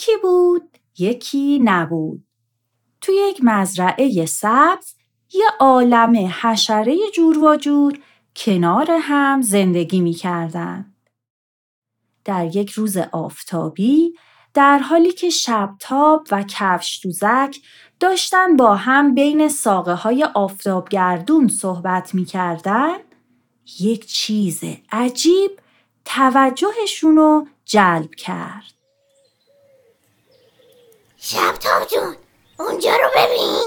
یکی بود یکی نبود تو یک مزرعه سبز یه عالم حشره جور و جور کنار هم زندگی می کردن. در یک روز آفتابی در حالی که شبتاب و کفش دوزک داشتن با هم بین ساقه های آفتابگردون صحبت می کردن، یک چیز عجیب توجهشون رو جلب کرد. شبتاب جون اونجا رو ببین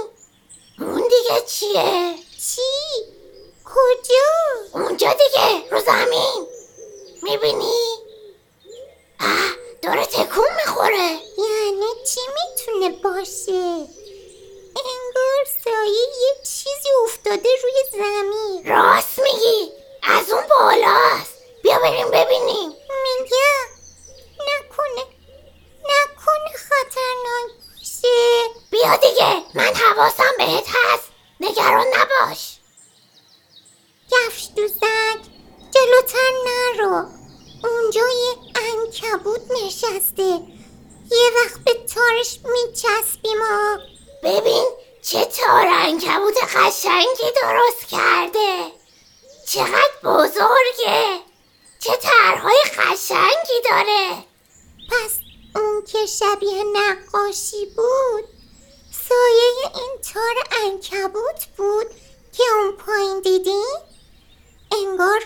اون دیگه چیه؟ چی؟ کجا؟ اونجا دیگه رو زمین می‌بینی؟ اه داره تکون می‌خوره یعنی چی می‌تونه باشه؟ انگار سایه یه چیزی افتاده روی زمین راست میگی از اون بالاست بیا بریم ببینیم میگم نکنه نکنه خطرناک باشه بیا دیگه من حواسم بهت هست نگران نباش کفش دوزک جلوتر نرو اونجا یه انکبوت نشسته. یه وقت به تارش میچسبیم و ببین چه تار انکبوت قشنگی درست کرده. چقدر بزرگه. چه طرحهای قشنگی داره. پس اون که شبیه نقاشی بود سایه این تار انکبوت بود که اون پایین دیدی؟ انگار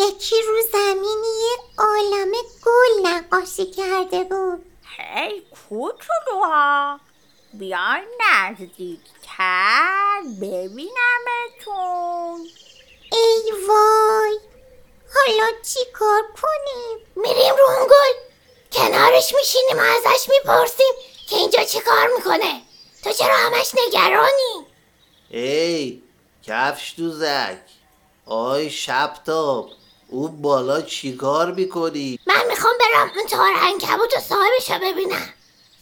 یکی رو زمین یه عالم گل نقاشی کرده بود. هی کوچولوها. بیاین نزدیکتر ببینمتون. ای وای. حالا چی کار کنیم؟ میریم رو اون گل. کنارش میشینیم و ازش می‌پرسیم که اینجا چی کار می‌کنه. تو چرا همش نگرانی؟ ای کفش دوزک. آی شبتاب. اون بالا چیکار می‌کنی؟ من می‌خوام برم اون تار انکبوت و صاحبش رو ببینم.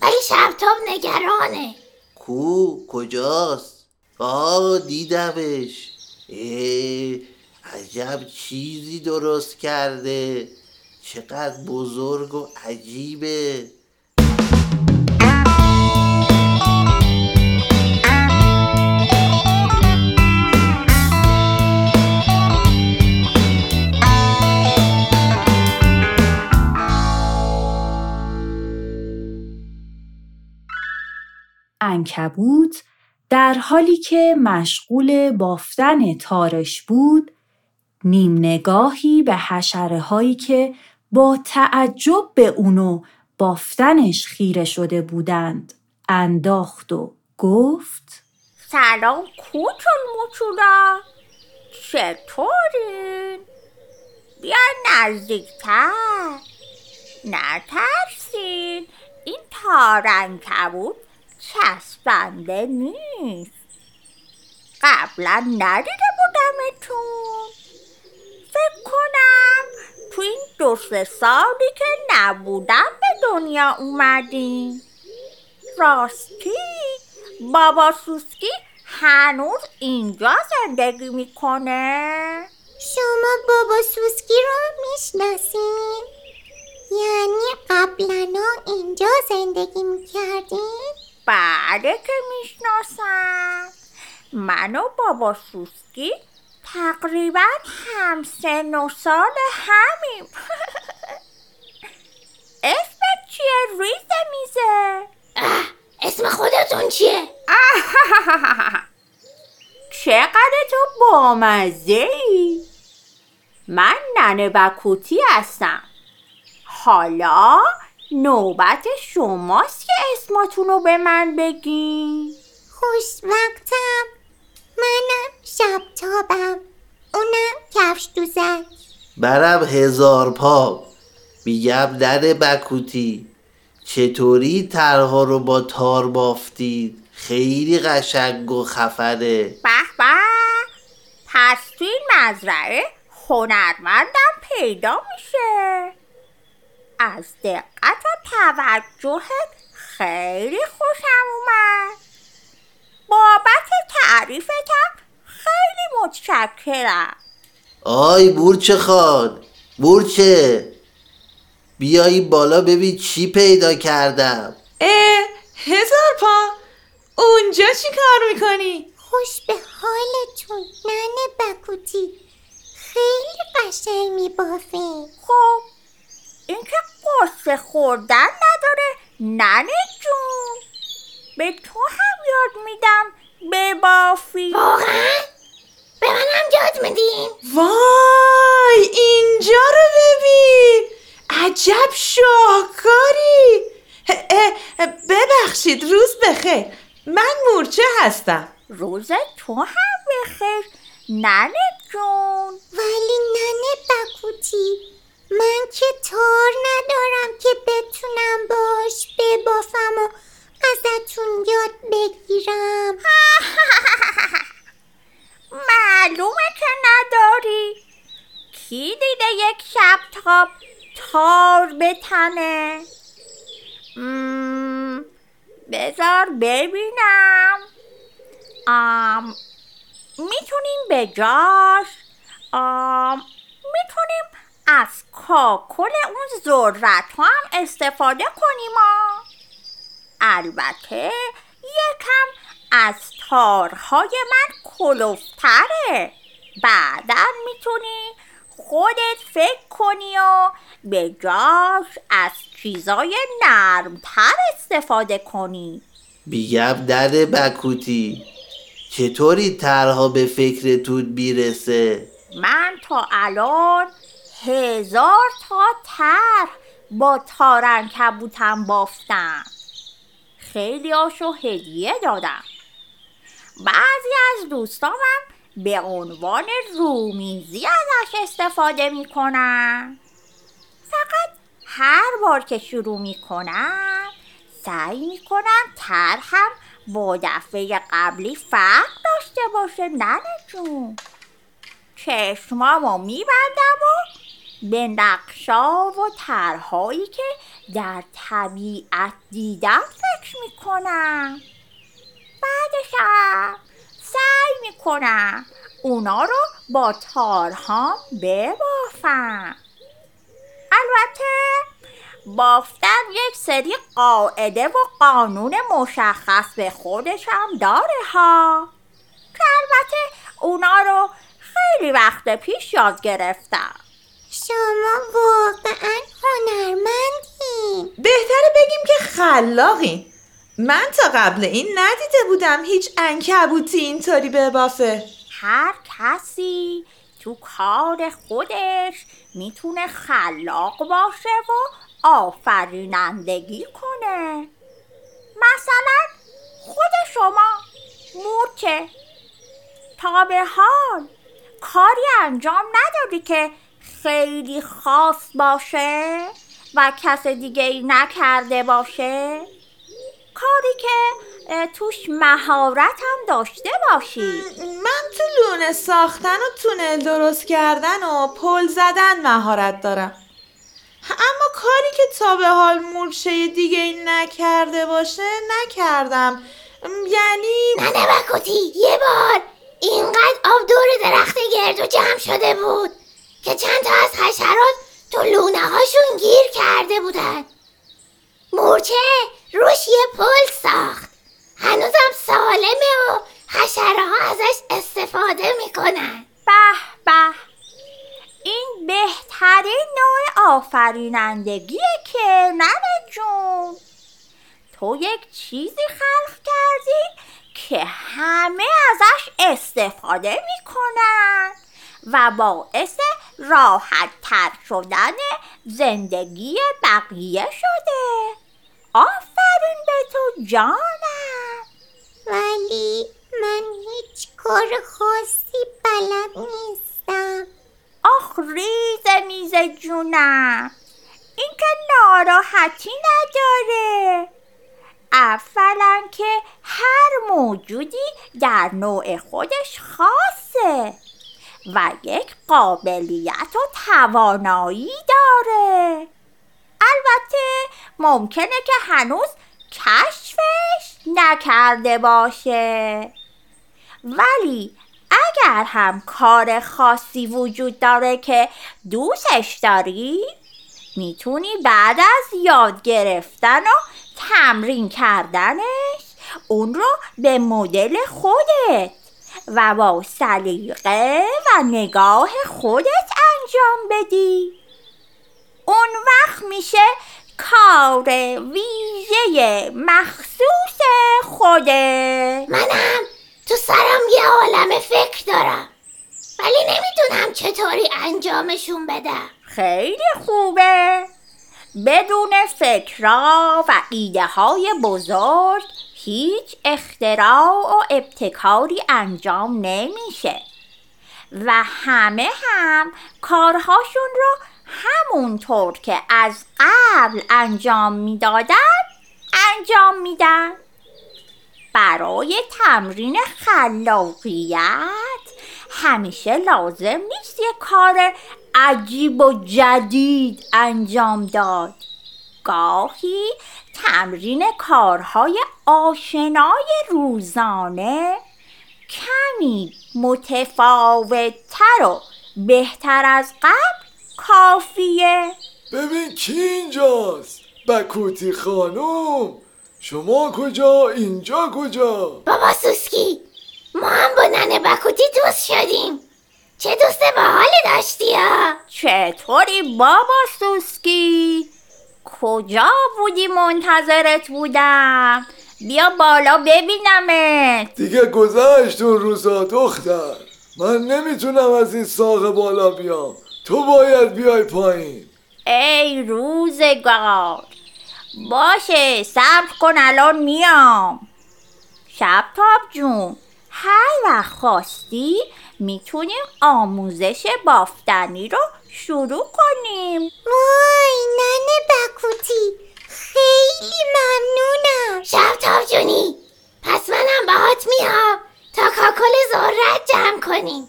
ولی شبتاب نگرانه. کو؟ کجاست؟ آه دیدمش. ای عجب چیزی درست کرده. چقدر بزرگ و عجیبه. انکبوت در حالی که مشغول بافتن تارش بود نیم نگاهی به حشره هایی که با تعجب به اونو بافتنش خیره شده بودند انداخت و گفت سلام کوچول موچولا. چطورین؟ بیا نزدیکتر. نترسین. این تارنکبوت چسبنده نیست قبلا ندیده بودمتون فکر کنم تو این دو سه سالی که نبودم به دنیا اومدین راستی بابا سوسکی هنوز اینجا زندگی می‌کنه شما بابا سوسکی رو می‌شناسین؟ یعنی قبلا اینجا زندگی می‌کردین؟ بله که می‌شناسم. من و بابا سوسکی تقریبا هم سن و سال همیم. اسمت چیه؟ ریز میزه. اسم خودتون چیه؟ چقدر تو بامزه ای من ننه بکوتی هستم. حالا نوبت شماست که اسماتون رو به من بگین. خوش وقتم منم شبتابم. اونم کفش دوزک برم هزار پا میگم ننه بکوتی. چطوری ترها رو با تار بافتید؟ خیلی قشنگ و خفنه. به به. پس تو این مزرعه هنرمندم پیدا میشه. از دقت و توجهت خیلی خوشم اومد. بابت تعریفتم خیلی متشکرم. آی بورچه خان بورچه. بیایی بالا ببین چی پیدا کردم. اه هزار پا. اونجا چی کار می‌کنی؟ خوش به حالتون ننه بکوتی. خیلی قشنگ میبافین. خب این که قصه خوردن نداره. ننه جون. به تو هم یاد میدم ببافی واقعا؟ به منم یاد میدین؟ وای اینجا رو ببین. عجب شاهکاری. اه، اه، ببخشید روز بخیر. من مورچه هستم. روز تو هم بخیر. ننه جون. ولی ننه بکوتی من که تار ندارم که بتونم باش ببافم و ازتون یاد بگیرم. معلومه که نداری. کی دیده یک شب تاب تار بتنه؟ مم، بذار ببینم. آم می‌تونیم به جاش. آم می‌تونیم از کاکل اون ذرت هم استفاده کنیم آ. البته یکم از تارهای من کلوفتره. بعدا می‌تونی خودت فکر کنی و به جاش از چیزای نرمتر استفاده کنی. میگم ننه بکوتی چطوری ترها به فکرتون می‌رسه من تا الان هزار تا طرح با تارن کبوتم بافتم خیلی هاشو هدیه دادم بعضی از دوستامم به عنوان رومیزی ازش استفاده می‌کنن. فقط هر بار که شروع می‌کنم سعی می‌کنم طرحم با دفعه قبلی فرق داشته باشه ننه جون چشمامو میبندم و به نقشا و طرحهایی که در طبیعت دیدم فکر می‌کنم. بعدشم سعی می‌کنم اونا رو با تارهام ببافم. البته بافتن یک سری قاعده و قانون مشخص به خودشم داره ها. که البته اونا رو خیلی وقت پیش یاد گرفتم شما واقعا هنرمندین بهتره بگیم که خلاقین من تا قبل این ندیده بودم هیچ انکبوتی اینطوری ببافه. هر کسی تو کار خودش می‌تونه خلاق باشه و آفرینندگی کنه. مثلا خود شما مورچه تا به حال کاری انجام ندادی که خیلی خاص باشه؟ و کس دیگه ای نکرده باشه؟ کاری که توش مهارت هم داشته باشی. من تو لونه ساختن و تونل درست کردن و پل زدن مهارت دارم. اما کاری که تا به حال مورچه دیگه ای نکرده باشه نکردم. یعنی ننه بکوتی یه بار. اینقدر آب دور درخت گردو جمع شده بود که چند تا از حشرات تو لونه هاشون گیر کرده بودن. مورچه روش یه پل ساخت. هنوزم سالمه و حشره ها ازش استفاده می‌کنن. به به. این بهترین نوع آفرینندگیه که جون. تو یک چیزی خلق کردی که همه ازش استفاده می‌کنن و باعث راحت تر شدن زندگی بقیه شده. آفرین به تو جانم. ولی من هیچ کار خاصی بلد نیستم. آخ ریز میز جونم. این که ناراحتی نداره. اولا که هر موجودی در نوع خودش خاصه. و یک قابلیت و توانایی داره. البته ممکنه که هنوز کشفش نکرده باشه. ولی اگر هم کار خاصی وجود داره که دوستش داری می‌تونی بعد از یاد گرفتن و تمرین کردنش اون رو به مدل خودت و با سلیقه و نگاه خودت انجام بدی. اون وقت میشه کار ویژه مخصوص خوده منم تو سرم یه عالم فکر دارم ولی نمی‌دونم چطوری انجامشون بدم. خیلی خوبه. بدون فکرها و ایده های بزرگ هیچ اختراع و ابتکاری انجام نمیشه. و همه هم کارهاشون رو همونطور که از قبل انجام می‌دادن انجام میدن. برای تمرین خلاقیت همیشه لازم نیست یه کار عجیب و جدید انجام داد. گاهی تمرین کارهای آشنای روزانه کمی متفاوتتر و بهتر از قبل کافیه. ببین کی اینجاست؟ بکوتی خانم. شما کجا؟ اینجا کجا؟ بابا سوسکی ما هم با ننه بکوتی دوست شدیم. چه دوست باحالی داشتی ها؟ چطوری بابا سوسکی؟ کجا بودی منتظرت بودم؟ بیا بالا ببینمت. دیگه گذشت اون روزا دختر. من نمی‌تونم از این ساق بالا بیام. تو باید بیای پایین. ای روزگار. باشه صبر کن الان میام. شبتاب جون هر وقت خواستی می‌تونیم آموزش بافتنی رو شروع کنیم وای ننه بکوتی خیلی ممنونم شبتاب جونی پس منم باهات میام تا کاکل ذرت جمع کنیم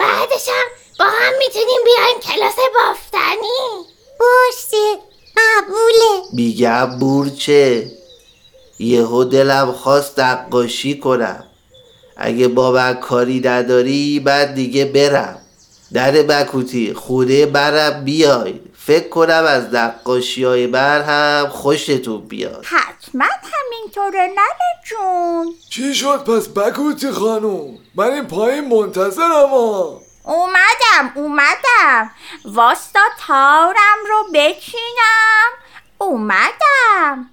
بعدش هم با هم می‌تونیم بیایم کلاس بافتنی باشه قبوله میگم بورچه یهو دلم خواست نقاشی کنم اگه بابک کاری نداری بعد دیگه برم در بکوتی خوده برم بیای. فکر کنم از نقاشی های بر هم خوشتون بیاد. حتما همینطوره ننه جون. چی شد پس بکوتی خانم من این پایین منتظرم ها. اومدم اومدم. واستا تارم رو بچینم. اومدم.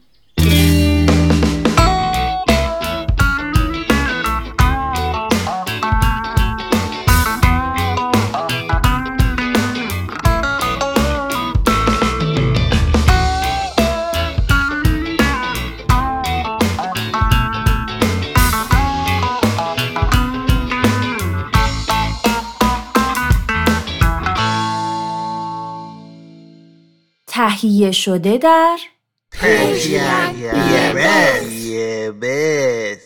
تهیه شده در یه بس.